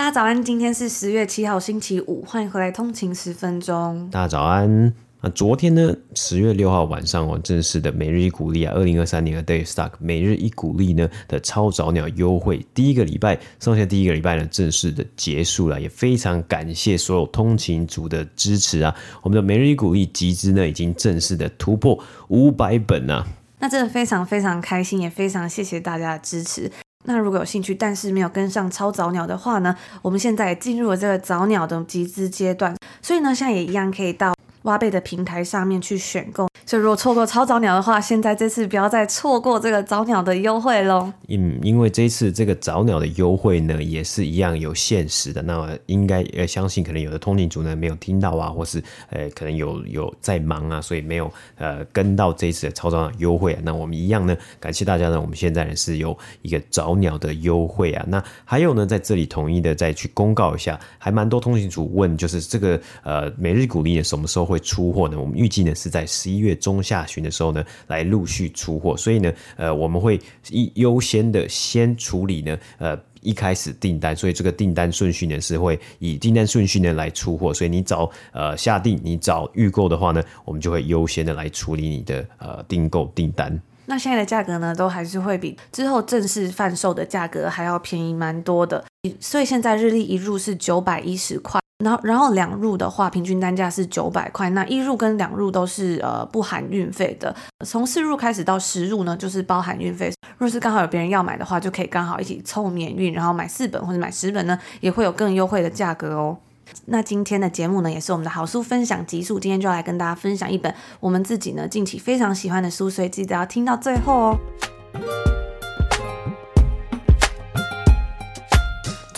大家早安，今天是十月七号星期五，欢迎回来通勤十分钟。大家早安。那昨天呢，十月六号晚上哦，正式的每日一股利啊，二零二三年的 Day Stock 每日一股利呢的超早鸟优惠，第一个礼拜剩下，第一个礼拜呢正式的结束了，也非常感谢所有通勤族的支持啊！我们的每日一股利集资呢，已经正式的突破五百本啊！那真的非常非常开心，也非常谢谢大家的支持。那如果有兴趣，但是没有跟上超早鸟的话呢，我们现在也进入了这个早鸟的集资阶段，所以呢，现在也一样可以到挖贝的平台上面去选购。所以如果错过超早鸟的话，现在这次不要再错过这个早鸟的优惠喽。嗯，因为这一次这个早鸟的优惠呢，也是一样有限时的。那应该呃相信，可能有的通勤族呢没有听到啊，或是呃可能有有在忙啊，所以没有呃跟到这一次的超早鸟优惠啊。那我们一样呢，感谢大家呢，我们现在呢是有一个早鸟的优惠啊。那还有呢，在这里统一的再去公告一下，还蛮多通勤族问，就是这个呃每日鼓励什么时候会出货呢？我们预计呢是在十一月中下旬的时候呢，来陆续出货，所以呢，呃，我们会一优先的先处理呢，呃，一开始订单，所以这个订单顺序呢是会以订单顺序呢来出货，所以你早呃下订，你早预购的话呢，我们就会优先的来处理你的呃订购订单。那现在的价格呢，都还是会比之后正式贩售的价格还要便宜蛮多的，所以现在日历一入是九百一十块。然后，然后两入的话，平均单价是九百块。那一入跟两入都是呃不含运费的。从四入开始到十入呢，就是包含运费。若是刚好有别人要买的话，就可以刚好一起凑免运，然后买四本或者买十本呢，也会有更优惠的价格哦。那今天的节目呢，也是我们的好书分享集数，今天就要来跟大家分享一本我们自己呢近期非常喜欢的书，所以记得要听到最后哦。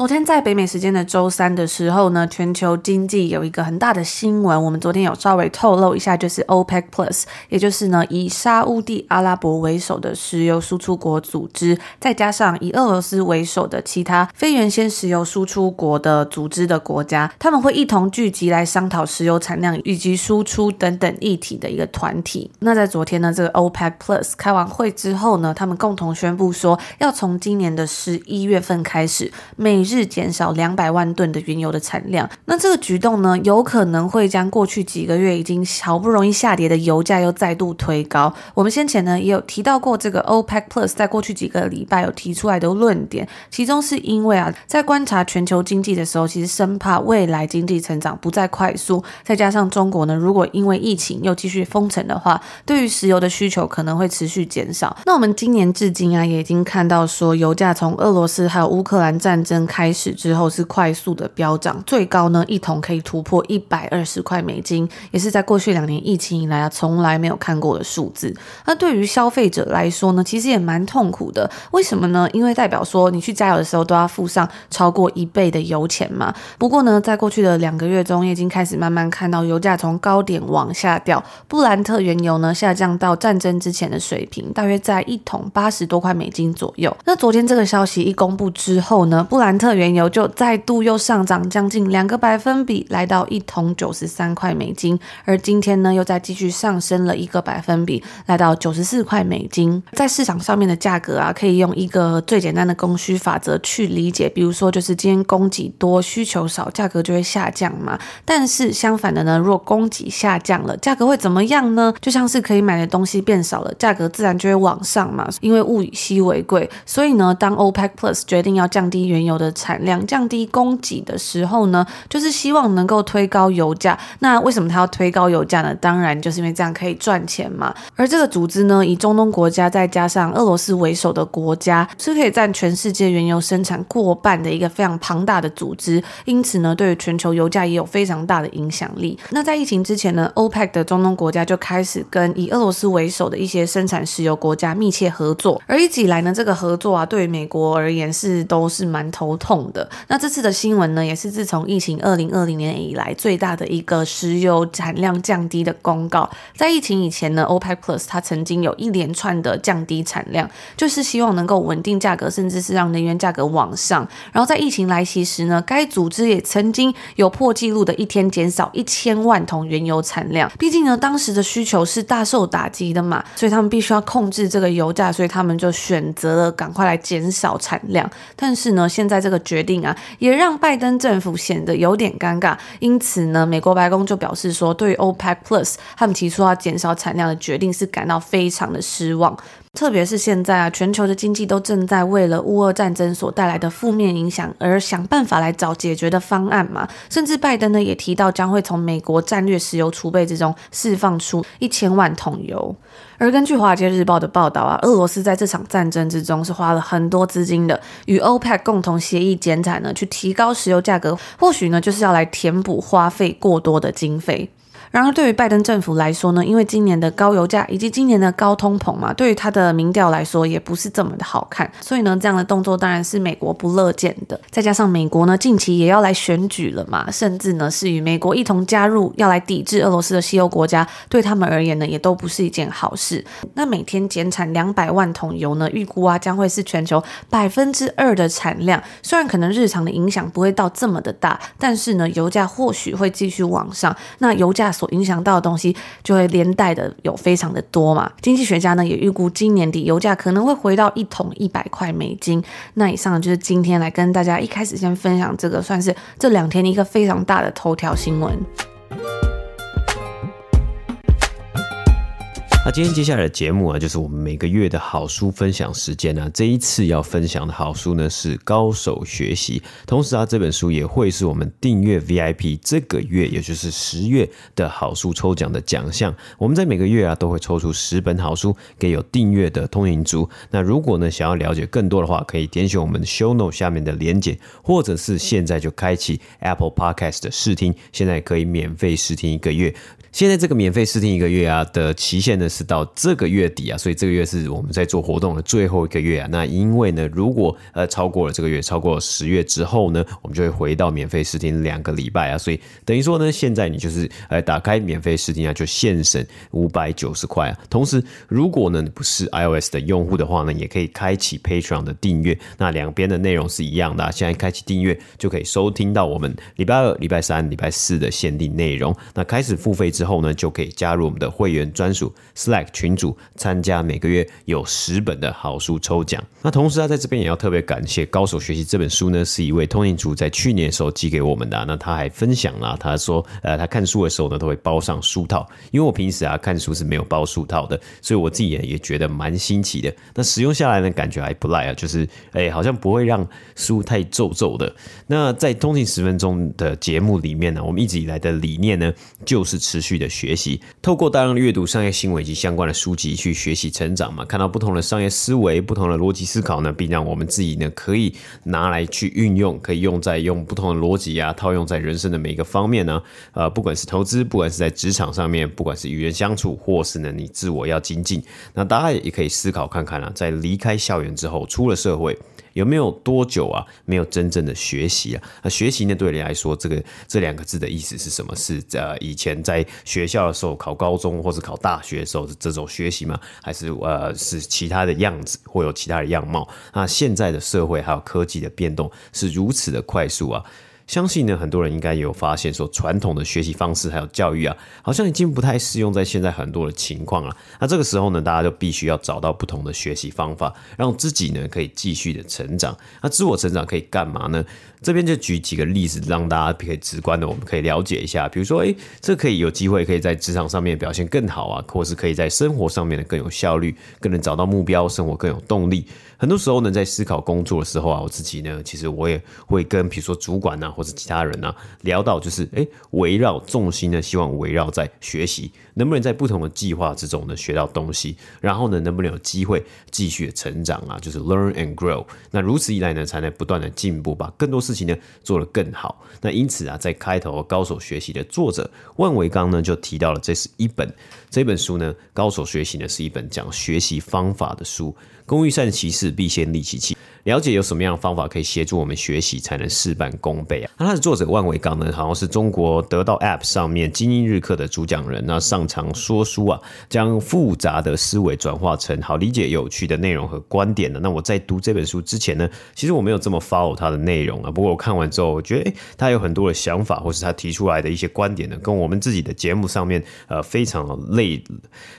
昨天在北美时间的周三的时候呢，全球经济有一个很大的新闻，我们昨天有稍微透露一下，就是 OPEC Plus，也就是呢以沙乌地阿拉伯为首的石油输出国组织，再加上以俄罗斯为首的其他非原先石油输出国的组织的国家，他们会一同聚集来商讨石油产量以及输出等等议题的一个团体。那在昨天呢，这个 OPEC Plus 开完会之后呢，他们共同宣布说，要从今年的十一月份开始，每日减少两百万吨的原油的产量，那这个举动呢，有可能会将过去几个月已经好不容易下跌的油价又再度推高。我们先前呢也有提到过，这个 OPEC Plus 在过去几个礼拜有提出来的论点，其中是因为啊，在观察全球经济的时候，其实生怕未来经济成长不再快速，再加上中国呢，如果因为疫情又继续封城的话，对于石油的需求可能会持续减少。那我们今年至今啊，也已经看到说，油价从俄罗斯还有乌克兰战争开。开始之后是快速的飙涨，最高呢一桶可以突破一百二十块美金，也是在过去两年疫情以来啊从来没有看过的数字。那对于消费者来说呢，其实也蛮痛苦的。为什么呢？因为代表说你去加油的时候都要付上超过一倍的油钱嘛。不过呢，在过去的两个月中，已经开始慢慢看到油价从高点往下掉。布兰特原油呢下降到战争之前的水平，大约在一桶八十多块美金左右。那昨天这个消息一公布之后呢，布兰特特原油就再度又上涨将近两个百分比，来到一桶九十三块美金。而今天呢，又再继续上升了一个百分比，来到九十四块美金。在市场上面的价格啊，可以用一个最简单的供需法则去理解，比如说就是今天供给多，需求少，价格就会下降嘛。但是相反的呢，若供给下降了，价格会怎么样呢？就像是可以买的东西变少了，价格自然就会往上嘛。因为物以稀为贵，所以呢，当 OPEC Plus 决定要降低原油的产量、降低供给的时候呢，就是希望能够推高油价。那为什么他要推高油价呢？当然就是因为这样可以赚钱嘛。而这个组织呢，以中东国家再加上俄罗斯为首的国家，是可以占全世界原油生产过半的一个非常庞大的组织。因此呢，对于全球油价也有非常大的影响力。那在疫情之前呢，OPEC 的中东国家就开始跟以俄罗斯为首的一些生产石油国家密切合作。而一直以来呢，这个合作啊，对于美国而言是都是蛮头痛的。那这次的新闻呢，也是自从疫情二零二零年以来最大的一个石油产量降低的公告。在疫情以前呢，OPEC Plus 它曾经有一连串的降低产量，就是希望能够稳定价格，甚至是让能源价格往上。然后在疫情来袭时呢，该组织也曾经有破纪录的一天减少一千万桶原油产量。毕竟呢，当时的需求是大受打击的嘛，所以他们必须要控制这个油价，所以他们就选择了赶快来减少产量。但是呢，现在这的决定啊，也让拜登政府显得有点尴尬。因此呢，美国白宫就表示说，对于 OPEC Plus 他们提出要减少产量的决定是感到非常的失望。特别是现在啊，全球的经济都正在为了乌俄战争所带来的负面影响而想办法来找解决的方案嘛。甚至拜登呢也提到将会从美国战略石油储备之中释放出一千万桶油。而根据《华尔街日报》的报道啊，俄罗斯在这场战争之中是花了很多资金的，与 OPEC 共同协议减产呢，去提高石油价格，或许呢就是要来填补花费过多的经费。然而，对于拜登政府来说呢，因为今年的高油价以及今年的高通膨嘛，对于他的民调来说也不是这么的好看，所以呢，这样的动作当然是美国不乐见的。再加上美国呢，近期也要来选举了嘛，甚至呢是与美国一同加入要来抵制俄罗斯的西欧国家，对他们而言呢，也都不是一件好事。那每天减产两百万桶油呢，预估啊将会是全球百分之二的产量。虽然可能日常的影响不会到这么的大，但是呢，油价或许会继续往上。那油价。所影响到的东西就会连带的有非常的多嘛。经济学家呢也预估今年底油价可能会回到一桶一百块美金。那以上就是今天来跟大家一开始先分享这个，算是这两天一个非常大的头条新闻。那今天接下来的节目啊，就是我们每个月的好书分享时间呢、啊。这一次要分享的好书呢是《高手学习》，同时啊，这本书也会是我们订阅 VIP 这个月，也就是十月的好书抽奖的奖项。我们在每个月啊都会抽出十本好书给有订阅的通勤族。那如果呢想要了解更多的话，可以点选我们的 Show Note 下面的连结，或者是现在就开启 Apple Podcast 的试听，现在可以免费试听一个月。现在这个免费试听一个月啊的期限呢是到这个月底啊，所以这个月是我们在做活动的最后一个月啊。那因为呢，如果呃超过了这个月，超过十月之后呢，我们就会回到免费试听两个礼拜啊。所以等于说呢，现在你就是呃打开免费试听啊，就现省五百九十块啊。同时，如果呢你不是 iOS 的用户的话呢，也可以开启 Patreon 的订阅，那两边的内容是一样的啊。现在开启订阅就可以收听到我们礼拜二、礼拜三、礼拜四的限定内容。那开始付费之。之后呢，就可以加入我们的会员专属 Slack 群组，参加每个月有十本的好书抽奖。那同时啊，在这边也要特别感谢《高手学习》这本书呢，是一位通勤族在去年的时候寄给我们的。那他还分享了，他说，呃，他看书的时候呢，都会包上书套。因为我平时啊看书是没有包书套的，所以我自己也也觉得蛮新奇的。那使用下来呢，感觉还不赖啊，就是哎，好像不会让书太皱皱的。那在通勤十分钟的节目里面呢，我们一直以来的理念呢，就是持续。去的学习，透过大量的阅读商业新闻以及相关的书籍去学习成长嘛，看到不同的商业思维、不同的逻辑思考呢，并让我们自己呢可以拿来去运用，可以用在用不同的逻辑啊，套用在人生的每一个方面呢。呃，不管是投资，不管是在职场上面，不管是与人相处，或是呢你自我要精进，那大家也可以思考看看啊，在离开校园之后，出了社会。有没有多久啊？没有真正的学习啊？那学习呢？对你来说，这个这两个字的意思是什么？是呃，以前在学校的时候考高中或者考大学的时候的这种学习吗？还是呃，是其他的样子，或有其他的样貌？那现在的社会还有科技的变动是如此的快速啊！相信呢，很多人应该也有发现，说传统的学习方式还有教育啊，好像已经不太适用在现在很多的情况了。那这个时候呢，大家就必须要找到不同的学习方法，让自己呢可以继续的成长。那自我成长可以干嘛呢？这边就举几个例子，让大家可以直观的，我们可以了解一下。比如说，诶，这可以有机会可以在职场上面表现更好啊，或是可以在生活上面的更有效率，更能找到目标，生活更有动力。很多时候呢，在思考工作的时候啊，我自己呢，其实我也会跟比如说主管呐、啊，或者其他人呐、啊，聊到就是，哎，围绕重心呢，希望围绕在学习，能不能在不同的计划之中呢学到东西，然后呢，能不能有机会继续成长啊，就是 learn and grow。那如此一来呢，才能不断的进步，把更多事情呢做得更好。那因此啊，在开头高手学习的作者万维刚呢，就提到了这是一本这本书呢，高手学习呢是一本讲学习方法的书。工欲善其事，必先利其器。了解有什么样的方法可以协助我们学习，才能事半功倍啊？那他的作者万维刚呢，好像是中国得到 App 上面精英日课的主讲人，那上场说书啊，将复杂的思维转化成好理解、有趣的内容和观点呢。那我在读这本书之前呢，其实我没有这么 follow 他的内容啊。不过我看完之后，我觉得诶，他有很多的想法，或是他提出来的一些观点呢，跟我们自己的节目上面呃非常的类，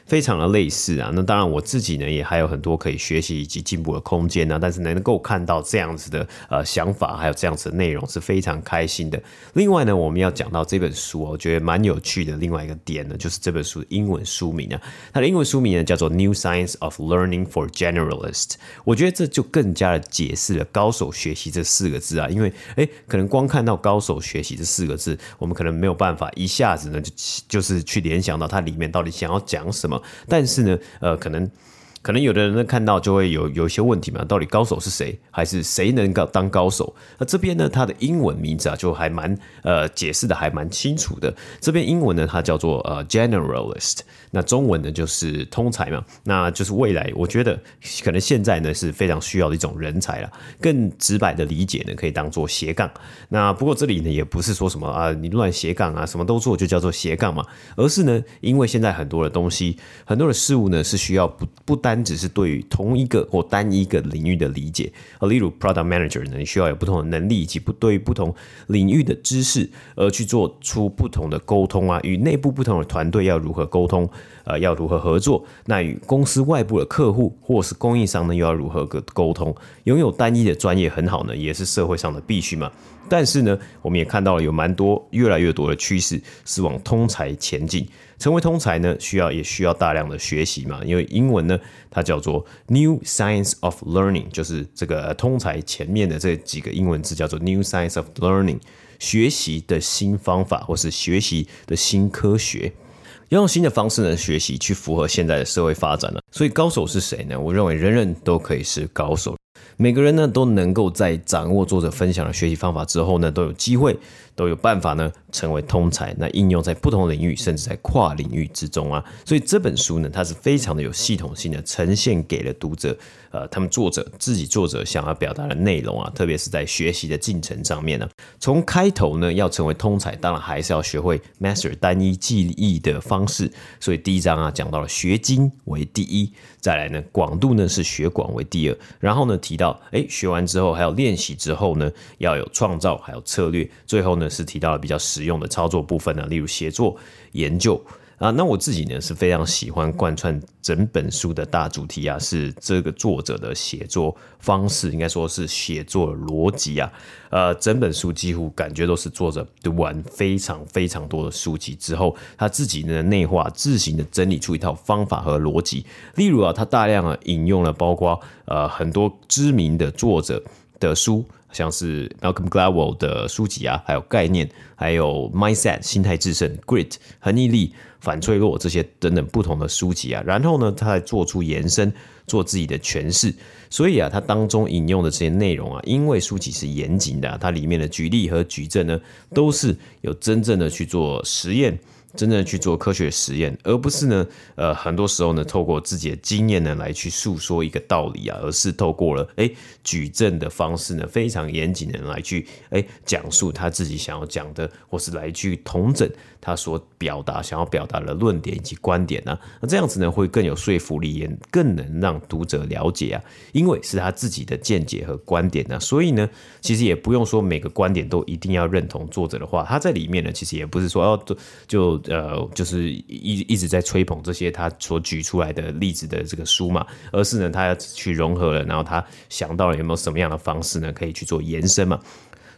非常的类似啊。那当然我自己呢，也还有很多可以学习以及进步的空间呢。但是能够看到这样子的呃想法，还有这样子的内容是非常开心的。另外呢，我们要讲到这本书，我觉得蛮有趣的。另外一个点呢，就是这本书的英文书名啊，它的英文书名呢叫做《New Science of Learning for Generalists》。我觉得这就更加的解释了“高手学习”这四个字啊，因为诶，可能光看到“高手学习”这四个字，我们可能没有办法一下子呢就就是去联想到它里面到底想要讲什么。但是呢，呃，可能。可能有的人呢看到就会有有一些问题嘛，到底高手是谁，还是谁能够当高手？那这边呢，它的英文名字啊就还蛮呃解释的还蛮清楚的。这边英文呢它叫做呃 generalist，那中文呢就是通才嘛，那就是未来我觉得可能现在呢是非常需要的一种人才了。更直白的理解呢，可以当做斜杠。那不过这里呢也不是说什么啊你乱斜杠啊什么都做就叫做斜杠嘛，而是呢因为现在很多的东西很多的事物呢是需要不不单只是对于同一个或单一个领域的理解，而例如 product manager 呢，你需要有不同的能力以及不对于不同领域的知识，而去做出不同的沟通啊，与内部不同的团队要如何沟通，呃，要如何合作？那与公司外部的客户或是供应商呢，又要如何沟通？拥有单一的专业很好呢，也是社会上的必须嘛。但是呢，我们也看到了有蛮多越来越多的趋势是往通才前进。成为通才呢，需要也需要大量的学习嘛，因为英文呢，它叫做 New Science of Learning，就是这个通才前面的这几个英文字叫做 New Science of Learning，学习的新方法或是学习的新科学，要用新的方式呢学习，去符合现在的社会发展了。所以高手是谁呢？我认为人人都可以是高手，每个人呢都能够在掌握作者分享的学习方法之后呢，都有机会。都有办法呢，成为通才，那应用在不同领域，甚至在跨领域之中啊。所以这本书呢，它是非常的有系统性的呈现给了读者，呃，他们作者自己作者想要表达的内容啊，特别是在学习的进程上面呢。从开头呢，要成为通才，当然还是要学会 master 单一记忆的方式。所以第一章啊，讲到了学精为第一，再来呢，广度呢是学广为第二，然后呢提到，诶，学完之后还有练习之后呢，要有创造，还有策略，最后呢。是提到了比较实用的操作部分呢，例如写作、研究啊。那我自己呢是非常喜欢贯穿整本书的大主题啊，是这个作者的写作方式，应该说是写作逻辑啊。呃，整本书几乎感觉都是作者读完非常非常多的书籍之后，他自己呢内化、自行的整理出一套方法和逻辑。例如啊，他大量啊引用了包括呃很多知名的作者的书。像是 Malcolm Gladwell 的书籍啊，还有概念，还有 Mindset 心态致胜、Grit 恒毅力、反脆弱这些等等不同的书籍啊，然后呢，他再做出延伸，做自己的诠释。所以啊，他当中引用的这些内容啊，因为书籍是严谨的啊，它里面的举例和举证呢，都是有真正的去做实验。真正去做科学实验，而不是呢，呃，很多时候呢，透过自己的经验呢来去诉说一个道理啊，而是透过了哎举证的方式呢，非常严谨的来去哎讲述他自己想要讲的，或是来去同整他所表达想要表达的论点以及观点啊，那这样子呢会更有说服力，也更能让读者了解啊，因为是他自己的见解和观点呢，所以呢，其实也不用说每个观点都一定要认同作者的话，他在里面呢，其实也不是说要就。呃，就是一一直在吹捧这些他所举出来的例子的这个书嘛，而是呢，他要去融合了，然后他想到了有没有什么样的方式呢，可以去做延伸嘛。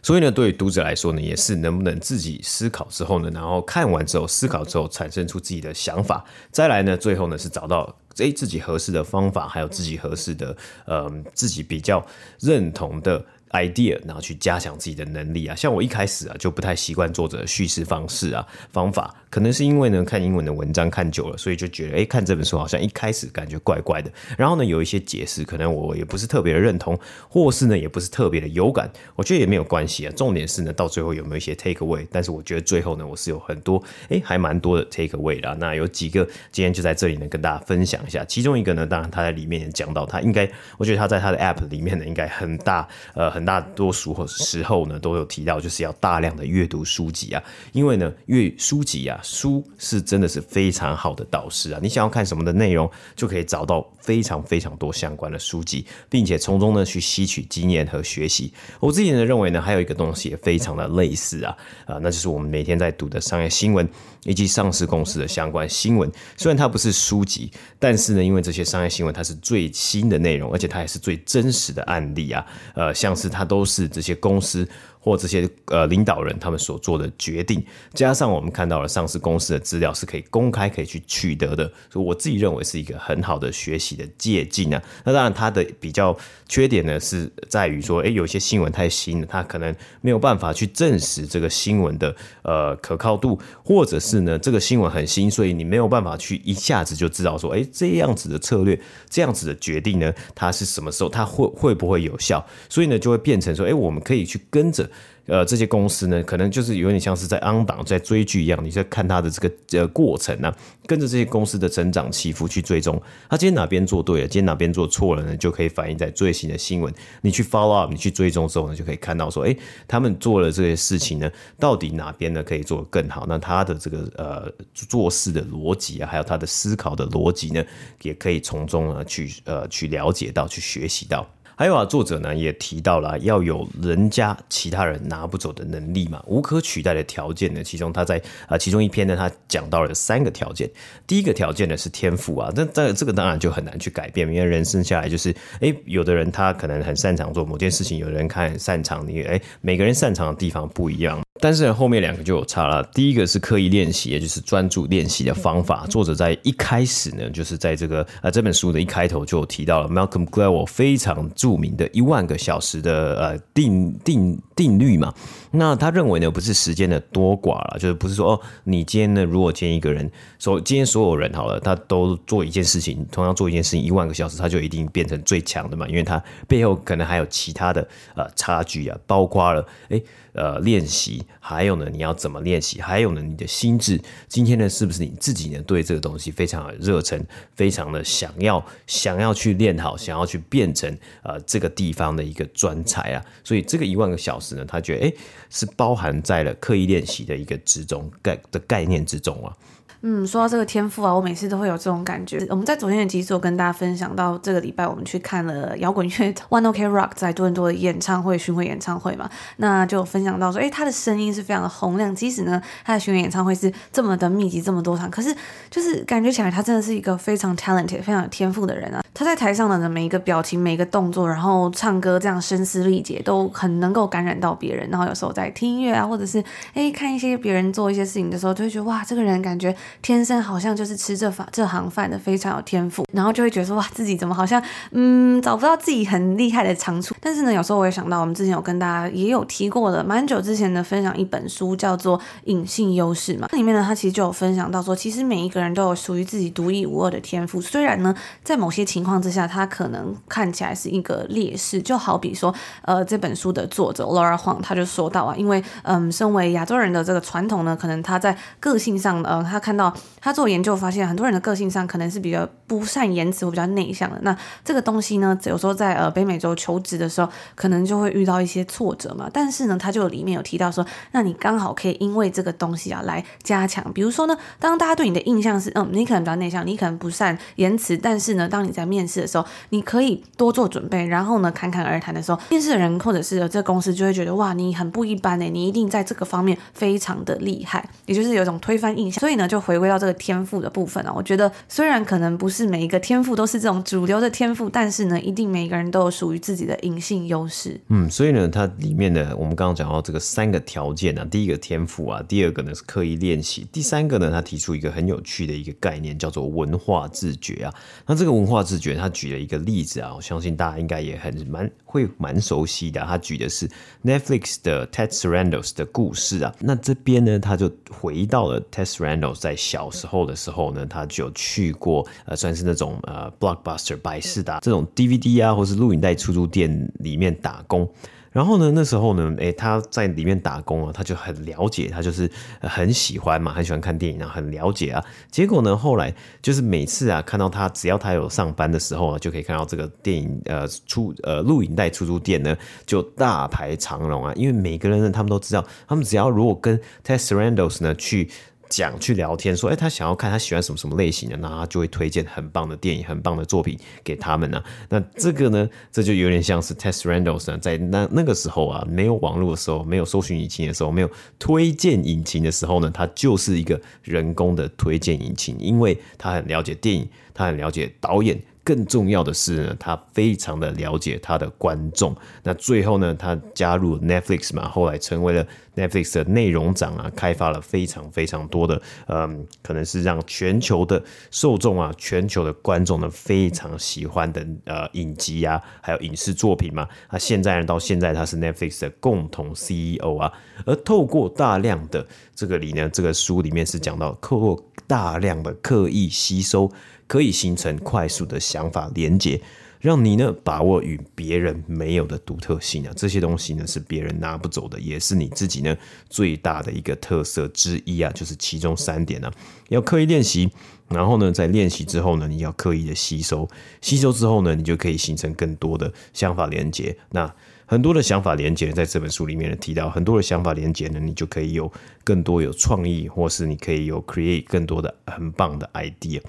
所以呢，对于读者来说呢，也是能不能自己思考之后呢，然后看完之后思考之后，产生出自己的想法，再来呢，最后呢是找到诶自己合适的方法，还有自己合适的呃自己比较认同的。idea，然后去加强自己的能力啊，像我一开始啊就不太习惯作者的叙事方式啊方法，可能是因为呢看英文的文章看久了，所以就觉得诶看这本书好像一开始感觉怪怪的，然后呢有一些解释可能我也不是特别的认同，或是呢也不是特别的有感，我觉得也没有关系啊，重点是呢到最后有没有一些 take away，但是我觉得最后呢我是有很多诶还蛮多的 take away 的，那有几个今天就在这里呢跟大家分享一下，其中一个呢当然他在里面也讲到他应该，我觉得他在他的 app 里面呢应该很大呃很。大多数时候呢，都有提到，就是要大量的阅读书籍啊，因为呢，阅书籍啊，书是真的是非常好的导师啊。你想要看什么的内容，就可以找到非常非常多相关的书籍，并且从中呢去吸取经验和学习。我自己呢认为呢，还有一个东西也非常的类似啊，啊，那就是我们每天在读的商业新闻以及上市公司的相关新闻。虽然它不是书籍，但是呢，因为这些商业新闻它是最新的内容，而且它也是最真实的案例啊，呃，像是。它都是这些公司。或这些呃领导人他们所做的决定，加上我们看到了上市公司的资料是可以公开可以去取得的，所以我自己认为是一个很好的学习的借镜啊。那当然它的比较缺点呢是在于说，诶，有些新闻太新了，它可能没有办法去证实这个新闻的呃可靠度，或者是呢这个新闻很新，所以你没有办法去一下子就知道说，诶，这样子的策略，这样子的决定呢，它是什么时候，它会会不会有效？所以呢就会变成说，诶，我们可以去跟着。呃，这些公司呢，可能就是有点像是在 on 档，在追剧一样，你在看它的这个呃过程呢、啊，跟着这些公司的成长起伏去追踪。它今天哪边做对了，今天哪边做错了呢，就可以反映在最新的新闻。你去 follow up，你去追踪之后呢，就可以看到说，哎，他们做了这些事情呢，到底哪边呢可以做得更好？那他的这个呃做事的逻辑啊，还有他的思考的逻辑呢，也可以从中呢去呃去了解到，去学习到。还有啊，作者呢也提到了要有人家其他人拿不走的能力嘛，无可取代的条件呢。其中他在啊其中一篇呢，他讲到了三个条件。第一个条件呢是天赋啊，那这这个当然就很难去改变，因为人生下来就是，哎，有的人他可能很擅长做某件事情，有的人看很擅长你，哎，每个人擅长的地方不一样。但是后面两个就有差了。第一个是刻意练习，也就是专注练习的方法。作者在一开始呢，就是在这个呃这本书的一开头就有提到了 Malcolm Gladwell 非常著名的一万个小时的呃定定定律嘛。那他认为呢，不是时间的多寡了，就是不是说哦，你今天呢，如果今天一个人说今天所有人好了，他都做一件事情，同样做一件事情一万个小时，他就一定变成最强的嘛？因为他背后可能还有其他的呃差距啊，包括了哎。呃，练习，还有呢，你要怎么练习？还有呢，你的心智，今天呢，是不是你自己呢，对这个东西非常的热忱，非常的想要，想要去练好，想要去变成呃这个地方的一个专才啊？所以这个一万个小时呢，他觉得诶，是包含在了刻意练习的一个之中概的概念之中啊。嗯，说到这个天赋啊，我每次都会有这种感觉。我们在昨天的集数跟大家分享到，这个礼拜我们去看了摇滚乐 One OK Rock 在多伦多的演唱会巡回演唱会嘛，那就分享到说，诶，他的声音是非常的洪亮，即使呢他的巡回演唱会是这么的密集，这么多场，可是就是感觉起来他真的是一个非常 talented、非常有天赋的人啊。他在台上的每一个表情、每一个动作，然后唱歌这样声嘶力竭，都很能够感染到别人。然后有时候在听音乐啊，或者是诶看一些别人做一些事情的时候，就会觉得哇，这个人感觉。天生好像就是吃这饭这行饭的，非常有天赋，然后就会觉得说哇，自己怎么好像嗯找不到自己很厉害的长处。但是呢，有时候我也想到，我们之前有跟大家也有提过的，蛮久之前的分享一本书，叫做《隐性优势》嘛。里面呢，他其实就有分享到说，其实每一个人都有属于自己独一无二的天赋。虽然呢，在某些情况之下，他可能看起来是一个劣势。就好比说，呃，这本书的作者 Laura Huang 他就说到啊，因为嗯，身为亚洲人的这个传统呢，可能他在个性上，呃，他看到他做研究发现，很多人的个性上可能是比较不善言辞或比较内向的。那这个东西呢，有时候在呃北美洲求职的时候，可能就会遇到一些挫折嘛。但是呢，他就里面有提到说，那你刚好可以因为这个东西啊来加强。比如说呢，当大家对你的印象是，嗯，你可能比较内向，你可能不善言辞，但是呢，当你在面试的时候，你可以多做准备，然后呢，侃侃而谈的时候，面试的人或者是这个公司就会觉得哇，你很不一般呢，你一定在这个方面非常的厉害，也就是有一种推翻印象。所以呢，就回归到这个天赋的部分啊，我觉得虽然可能不是每一个天赋都是这种主流的天赋，但是呢，一定每一个人都有属于自己的隐性优势。嗯，所以呢，它里面呢，我们刚刚讲到这个三个条件啊，第一个天赋啊，第二个呢是刻意练习，第三个呢，他提出一个很有趣的一个概念，叫做文化自觉啊。那这个文化自觉，他举了一个例子啊，我相信大家应该也很蛮会蛮熟悉的。他举的是 Netflix 的 Ted Sarandos 的故事啊。那这边呢，他就回到了 Ted Sarandos 在小时候的时候呢，他就去过呃，算是那种呃 Blockbuster 百事达这种 DVD 啊，或是录影带出租店里面打工。然后呢，那时候呢，诶，他在里面打工啊，他就很了解，他就是很喜欢嘛，很喜欢看电影啊，很了解啊。结果呢，后来就是每次啊，看到他，只要他有上班的时候啊，就可以看到这个电影呃出呃录影带出租店呢，就大排长龙啊。因为每个人呢，他们都知道，他们只要如果跟 Ted Sarandos 呢去。讲去聊天说，哎，他想要看他喜欢什么什么类型的，那他就会推荐很棒的电影、很棒的作品给他们呢、那这个呢，这就有点像是 Ted Sarandos 呢，在那那个时候啊，没有网络的时候，没有搜寻引擎的时候，没有推荐引擎的时候呢，他就是一个人工的推荐引擎，因为他很了解电影，他很了解导演。更重要的是呢，他非常的了解他的观众。那最后呢，他加入 Netflix 嘛，后来成为了 Netflix 的内容长啊，开发了非常非常多的，嗯，可能是让全球的受众啊，全球的观众呢非常喜欢的呃影集啊，还有影视作品嘛。那现在呢，到现在他是 Netflix 的共同 CEO 啊。而透过大量的这个里呢，这个书里面是讲到透过大量的刻意吸收。可以形成快速的想法连接，让你呢把握与别人没有的独特性啊，这些东西呢是别人拿不走的，也是你自己呢最大的一个特色之一啊，就是其中三点呢、啊，要刻意练习，然后呢在练习之后呢，你要刻意的吸收，吸收之后呢，你就可以形成更多的想法连接。那很多的想法连接在这本书里面提到，很多的想法连接呢，你就可以有更多有创意，或是你可以有 create 更多的很棒的 idea。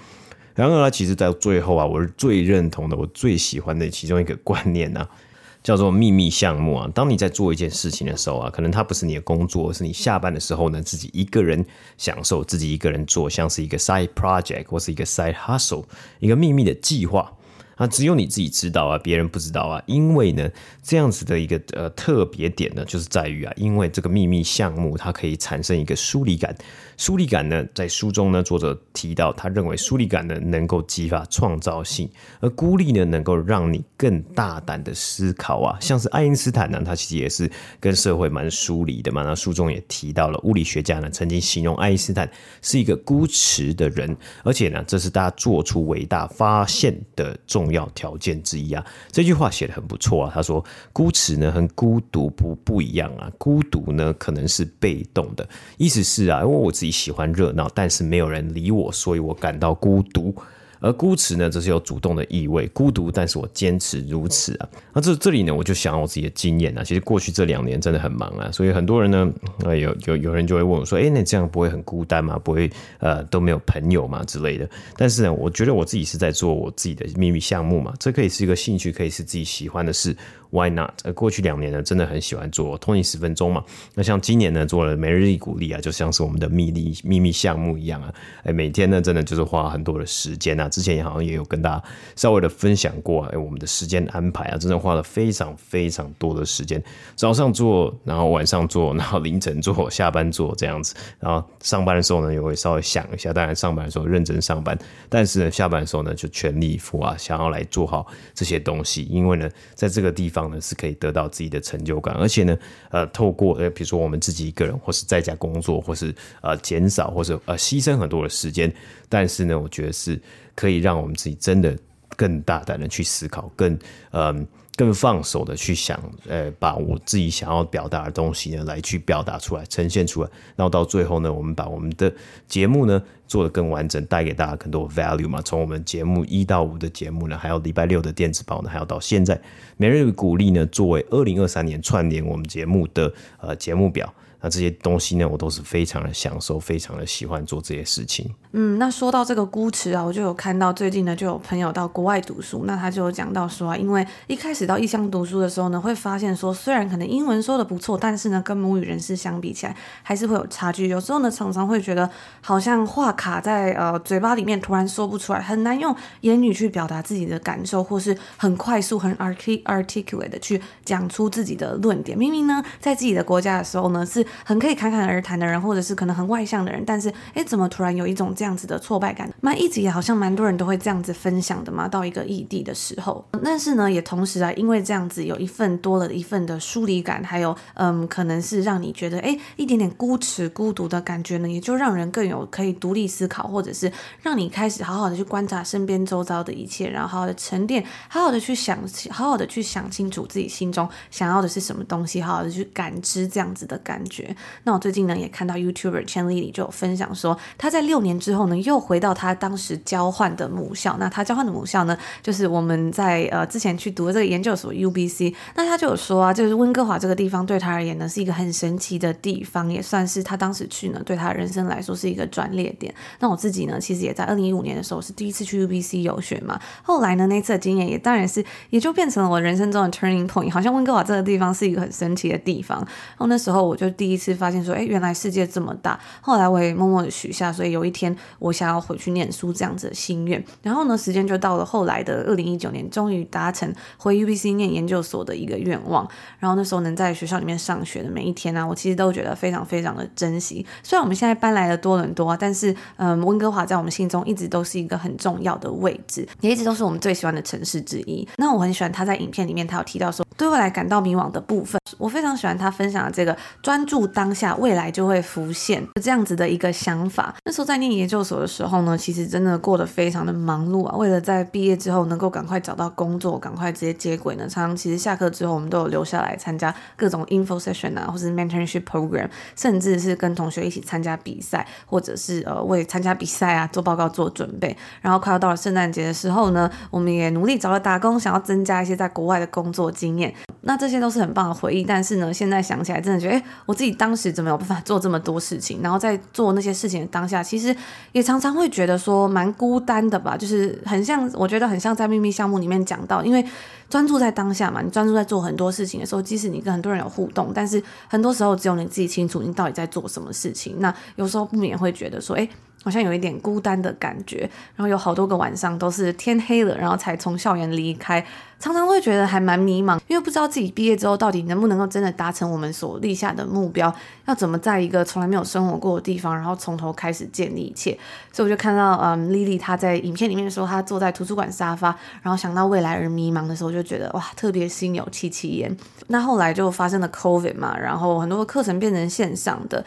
然而呢，其实在最后啊，我是最认同的，我最喜欢的其中一个观念呢、叫做秘密项目啊。当你在做一件事情的时候啊，可能它不是你的工作，是你下班的时候呢，自己一个人享受，自己一个人做，像是一个 side project 或是一个 side hustle，一个秘密的计划啊，只有你自己知道啊，别人不知道啊。因为呢，这样子的一个呃特别点呢，就是在于啊，因为这个秘密项目它可以产生一个疏离感。疏离感呢，在书中呢，作者提到，他认为疏离感呢能够激发创造性，而孤立呢能够让你更大胆的思考啊。像是爱因斯坦呢，他其实也是跟社会蛮疏离的嘛。那书中也提到了，物理学家呢曾经形容爱因斯坦是一个孤持的人，而且呢，这是大家做出伟大发现的重重要条件之一啊。这句话写的很不错啊。他说，孤耻呢和孤独不不一样啊，孤独呢可能是被动的，意思是啊，因为我自己。喜欢热闹，但是没有人理我，所以我感到孤独。而孤持呢，则是有主动的意味。孤独，但是我坚持如此啊。那这这里呢，我就想我自己的经验啊。其实过去这两年真的很忙啊，所以很多人呢，呃，有有有人就会问我说：“哎，那这样不会很孤单吗？不会呃都没有朋友吗之类的？”但是呢，我觉得我自己是在做我自己的秘密项目嘛，这可以是一个兴趣，可以是自己喜欢的事。Why not？呃，过去两年呢，真的很喜欢做通勤十分钟嘛。那像今年呢，做了每日一鼓励啊，就像是我们的秘密秘密项目一样啊。哎，每天呢，真的就是花很多的时间啊。之前也好像也有跟大家稍微的分享过，哎，我们的时间安排啊，真的花了非常非常多的时间，早上做，然后晚上做，然后凌晨做，下班做这样子，然后上班的时候呢，也会稍微想一下，当然上班的时候认真上班，但是呢，下班的时候呢，就全力以赴啊，想要来做好这些东西，因为呢，在这个地方。呢，是可以得到自己的成就感，而且呢，呃，透过呃，比如说我们自己一个人，或是在家工作，或是呃减少，或者呃牺牲很多的时间，但是呢，我觉得是可以让我们自己真的更大胆的去思考，更嗯。呃更放手的去想，呃，把我自己想要表达的东西呢，来去表达出来，呈现出来，然后到最后呢，我们把我们的节目呢做得更完整，带给大家更多 value 嘛。从我们节目一到五的节目呢，还有礼拜六的电子报呢，还有到现在每日鼓励呢，作为二零二三年串联我们节目的呃节目表。那这些东西呢，我都是非常的享受，非常的喜欢做这些事情。嗯，那说到这个孤驰啊，我就有看到最近呢，就有朋友到国外读书，那他就有讲到说啊，因为一开始到异乡读书的时候呢，会发现说，虽然可能英文说的不错，但是呢，跟母语人士相比起来，还是会有差距。有时候呢，常常会觉得好像话卡在呃嘴巴里面，突然说不出来，很难用言语去表达自己的感受，或是很快速、很 articulate 的去讲出自己的论点。明明呢，在自己的国家的时候呢，是很可以侃侃而谈的人，或者是可能很外向的人，但是哎，怎么突然有一种这样子的挫败感？那一直也好像蛮多人都会这样子分享的嘛。到一个异地的时候，但是呢，也同时啊，因为这样子有一份多了一份的疏离感，还有嗯，可能是让你觉得哎，一点点孤耻、孤独的感觉呢，也就让人更有可以独立思考，或者是让你开始好好的去观察身边周遭的一切，然后好好的沉淀，好好的去想，好好的去想清楚自己心中想要的是什么东西，好好的去感知这样子的感觉。那我最近呢也看到 YouTuber Chen Lily 就有分享说，他在六年之后呢又回到他当时交换的母校。那他交换的母校呢，就是我们在呃之前去读的这个研究所 UBC。那他就有说啊，就是温哥华这个地方对他而言呢是一个很神奇的地方，也算是他当时去呢对他人生来说是一个转捩点。那我自己呢其实也在二零一五年的时候是第一次去 UBC 游学嘛，后来呢那次的经验也当然是也就变成了我人生中的 turning point，好像温哥华这个地方是一个很神奇的地方。然后那时候我就第第一次发现。说哎，原来世界这么大。后来我也默默的许下，所以有一天我想要回去念书这样子的心愿。然后呢，时间就到了后来的二零一九年，终于达成回 UBC 念研究所的一个愿望。然后那时候能在学校里面上学的每一天呢、我其实都觉得非常非常的珍惜。虽然我们现在搬来了多伦多，但是嗯，温哥华在我们心中一直都是一个很重要的位置，也一直都是我们最喜欢的城市之一。那我很喜欢他在影片里面，他有提到说对未来感到迷惘的部分，我非常喜欢他分享的这个专注当下。未来就会浮现这样子的一个想法。那时候在念研究所的时候呢，其实真的过得非常的忙碌啊。为了在毕业之后能够赶快找到工作，赶快直接接轨呢，常常其实下课之后我们都有留下来参加各种 info session 啊，或是 mentorship program，甚至是跟同学一起参加比赛，或者是呃为参加比赛啊做报告做准备。然后快要到了圣诞节的时候呢，我们也努力找了打工，想要增加一些在国外的工作经验。那这些都是很棒的回忆。但是呢，现在想起来真的觉得，哎，我自己当时怎么有办法做这么多事情？然后在做那些事情的当下，其实也常常会觉得说蛮孤单的吧，就是很像，我觉得很像在秘密项目里面讲到，因为专注在当下嘛，你专注在做很多事情的时候，即使你跟很多人有互动，但是很多时候只有你自己清楚你到底在做什么事情。那有时候不免会觉得说，哎。好像有一点孤单的感觉，然后有好多个晚上都是天黑了，然后才从校园离开，常常会觉得还蛮迷茫，因为不知道自己毕业之后到底能不能够真的达成我们所立下的目标，要怎么在一个从来没有生活过的地方，然后从头开始建立一切。所以我就看到，嗯，Lily 她在影片里面说，她坐在图书馆沙发，然后想到未来而迷茫的时候，就觉得哇，特别心有戚戚焉。那后来就发生了 COVID 嘛，然后很多课程变成线上的。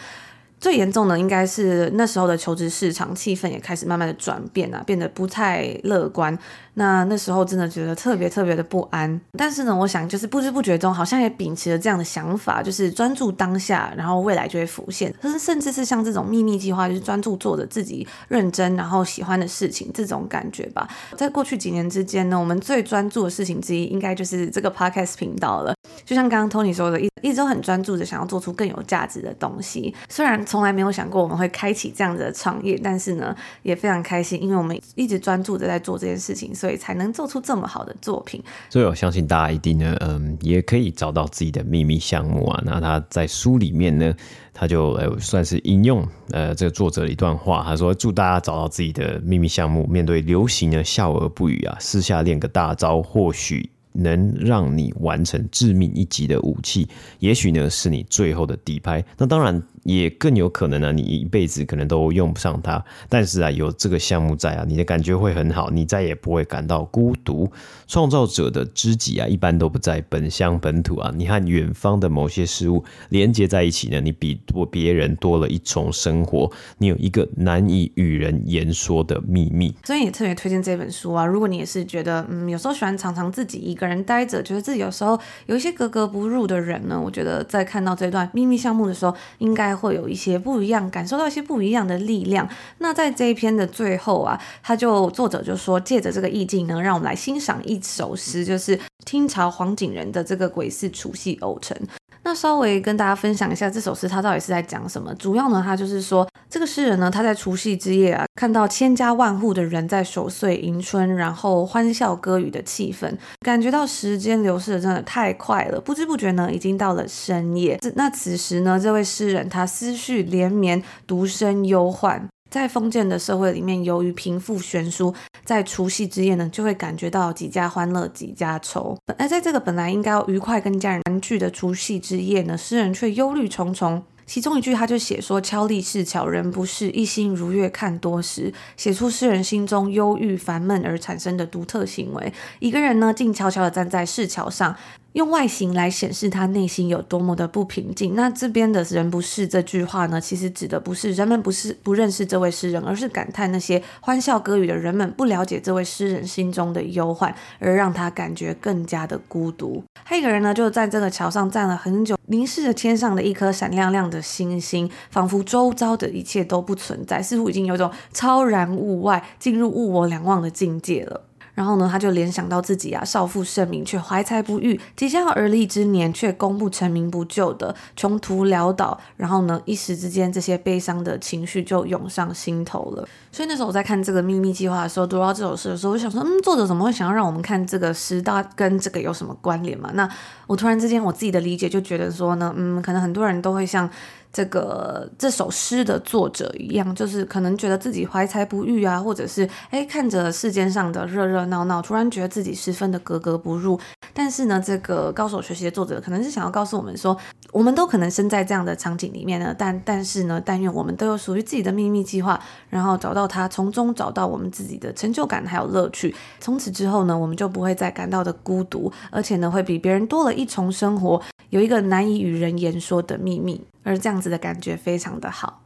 最严重的应该是那时候的求职市场气氛也开始慢慢的转变啊，变得不太乐观。那那时候真的觉得特别特别的不安。但是呢，我想就是不知不觉中，好像也秉持了这样的想法，就是专注当下，然后未来就会浮现。可是甚至是像这种秘密计划，就是专注做着自己认真然后喜欢的事情，这种感觉吧。在过去几年之间呢，我们最专注的事情之一，应该就是这个 podcast 频道了。就像刚刚 Tony 说的，一一直都很专注的想要做出更有价值的东西。虽然从来没有想过我们会开启这样子的创业，但是呢，也非常开心，因为我们一直专注的在做这件事情，所以才能做出这么好的作品。所以我相信大家一定呢，嗯，也可以找到自己的秘密项目啊。那他在书里面呢，他就呃算是引用呃这个作者的一段话，他说：“祝大家找到自己的秘密项目，面对流行呢笑而不语啊，私下练个大招，或许。”能让你完成致命一击的武器，也许呢是你最后的底牌。那当然。也更有可能呢、你一辈子可能都用不上它。但是啊，有这个项目在啊，你的感觉会很好，你再也不会感到孤独。创造者的知己啊，一般都不在本乡本土啊。你和远方的某些事物连接在一起呢，你比多别人多了一重生活。你有一个难以与人言说的秘密。所以也特别推荐这本书啊。如果你也是觉得嗯，有时候喜欢常常自己一个人待着，觉得自己有时候有一些格格不入的人呢，我觉得在看到这段秘密项目的时候，应该。会有一些不一样，感受到一些不一样的力量。那在这一篇的最后啊，他就作者就说，借着这个意境呢，让我们来欣赏一首诗，就是清朝黄景仁的这个《鬼市除夕偶成》。那稍微跟大家分享一下这首诗，它到底是在讲什么？主要呢，他就是说，这个诗人呢，他在除夕之夜啊，看到千家万户的人在守岁迎春，然后欢笑歌语的气氛，感觉到时间流逝的真的太快了，不知不觉呢，已经到了深夜。那此时呢，这位诗人他思绪连绵，独身忧患。在封建的社会里面，由于贫富悬殊，在除夕之夜呢，就会感觉到几家欢乐几家愁。而在这个本来应该要愉快跟家人团聚的除夕之夜呢，诗人却忧虑重重。其中一句，他就写说：“敲立是巧，人不识，一心如月看多时。”写出诗人心中忧郁烦闷而产生的独特行为。一个人呢，静悄悄地站在市桥上。用外形来显示他内心有多么的不平静。那这边的人不是这句话呢，其实指的不是人们不是不认识这位诗人，而是感叹那些欢笑歌语的人们不了解这位诗人心中的忧患，而让他感觉更加的孤独。还有一个人呢，就在这个桥上站了很久，凝视着天上的一颗闪亮亮的星星，仿佛周遭的一切都不存在，似乎已经有种超然物外，进入物我两忘的境界了。然后呢，他就联想到自己啊，少负盛名却怀才不遇，即将而立之年却功不成名不就的穷途潦倒。然后呢，一时之间这些悲伤的情绪就涌上心头了。所以那时候我在看这个秘密计划的时候，读到这首诗的时候，我想说，嗯，作者怎么会想要让我们看这个诗？到跟这个有什么关联嘛？那我突然之间我自己的理解就觉得说呢，嗯，可能很多人都会像。这个这首诗的作者一样，就是可能觉得自己怀才不遇啊，或者是哎看着世间上的热热闹闹，突然觉得自己十分的格格不入。但是呢，这个高手学习的作者可能是想要告诉我们说，我们都可能身在这样的场景里面呢，但但是呢，但愿我们都有属于自己的秘密计划，然后找到它，从中找到我们自己的成就感还有乐趣。从此之后呢，我们就不会再感到的孤独，而且呢，会比别人多了一重生活，有一个难以与人言说的秘密。而这样子的感觉非常的好。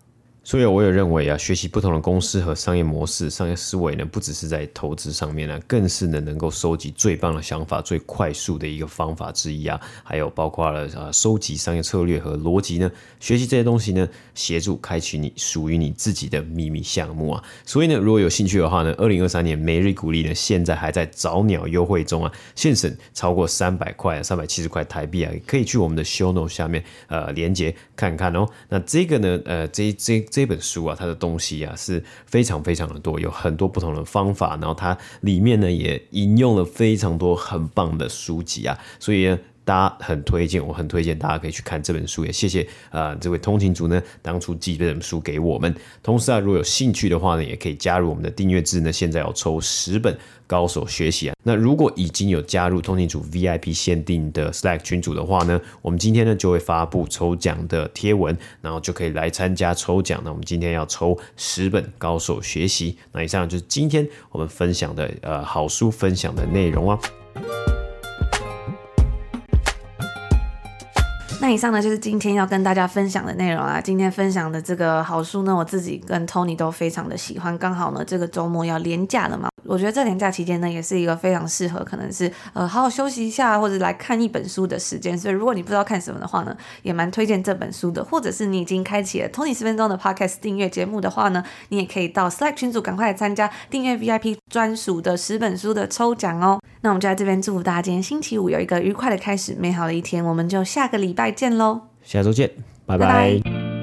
所以，我也认为啊，学习不同的公司和商业模式、商业思维呢，不只是在投资上面呢，更是呢能够收集最棒的想法、最快速的一个方法之一啊。还有包括了啊，收集商业策略和逻辑呢，学习这些东西呢，协助开启你属于你自己的秘密项目啊。所以呢，如果有兴趣的话呢，二零二三年每日鼓励呢，现在还在早鸟优惠中啊，现省超过三百块啊、三百七十块台币啊，可以去我们的 show note 下面呃连接看看哦。那这个呢，呃，这这。这本书啊，它的东西啊是非常非常的多，有很多不同的方法，然后它里面呢也引用了非常多很棒的书籍啊，所以。大家很推荐，我很推荐大家可以去看这本书，也谢谢啊、呃、这位通勤族呢当初寄这本书给我们。同时啊，如果有兴趣的话呢，也可以加入我们的订阅制呢，现在要抽十本高手学习啊。那如果已经有加入通勤族 VIP 限定的 Slack 群组的话呢，我们今天呢就会发布抽奖的贴文，然后就可以来参加抽奖。那我们今天要抽十本高手学习。那以上就是今天我们分享的呃好书分享的内容啊。那以上呢，就是今天要跟大家分享的内容啊。今天分享的这个好书呢，我自己跟 Tony 都非常的喜欢。刚好呢，这个周末要连假了嘛。我觉得这连假期间呢，也是一个非常适合，可能是呃好好休息一下，或者来看一本书的时间。所以如果你不知道看什么的话呢，也蛮推荐这本书的。或者是你已经开启了 Tony 十分钟的 Podcast 订阅节目的话呢，你也可以到 Slack 群组赶快参加订阅 VIP 专属的十本书的抽奖哦。那我们就在这边祝福大家今天星期五有一个愉快的开始，美好的一天。我们就下个礼拜见喽，下周见，拜拜。拜拜。